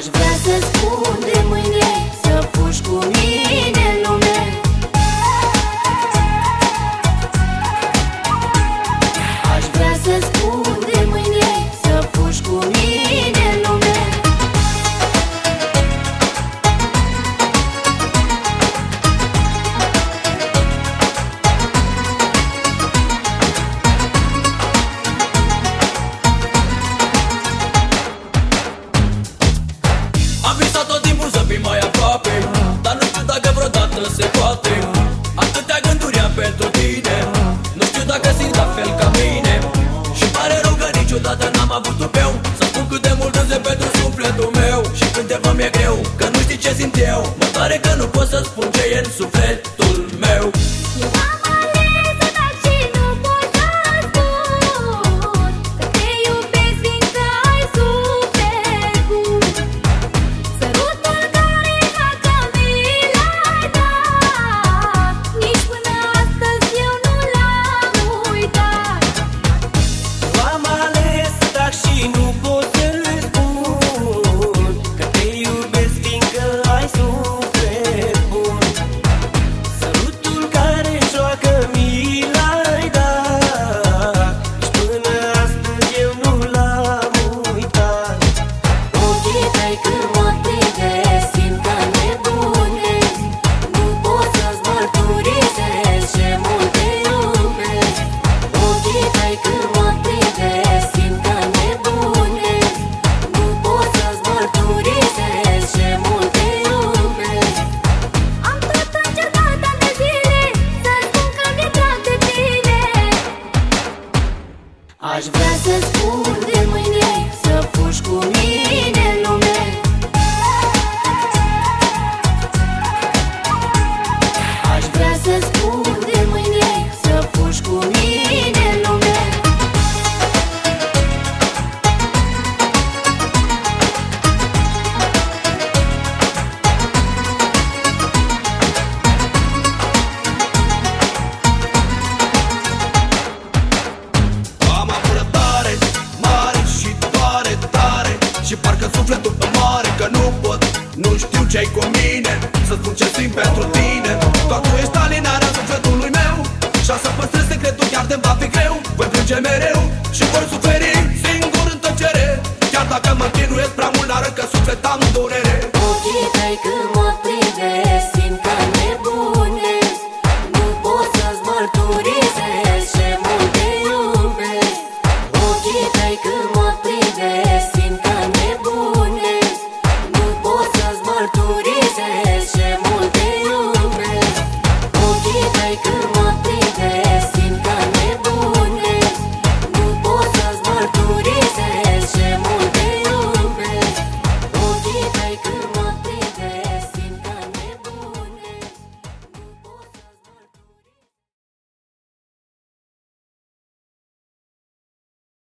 Aș vrea să spun de mâine Să fugi cu mine. niciodată se poate. Atâtea gânduri am pentru tine. Nu știu dacă simt la fel ca mine. Și pare rău că niciodată n-am avut tupeu Să spun cât de mult de pentru sufletul meu. Și când te vă mi-e greu, că nu știi ce simt eu. Mă pare că nu pot să spun ce e în suflet. Aș vrea să spun de mâine Să fugi cu mine știu ce cu mine Să spun ce simt pentru tine. Doar tu ești alinarea sufletului meu Și să păstrez secretul chiar de va fi greu. Voi plânge mereu și voi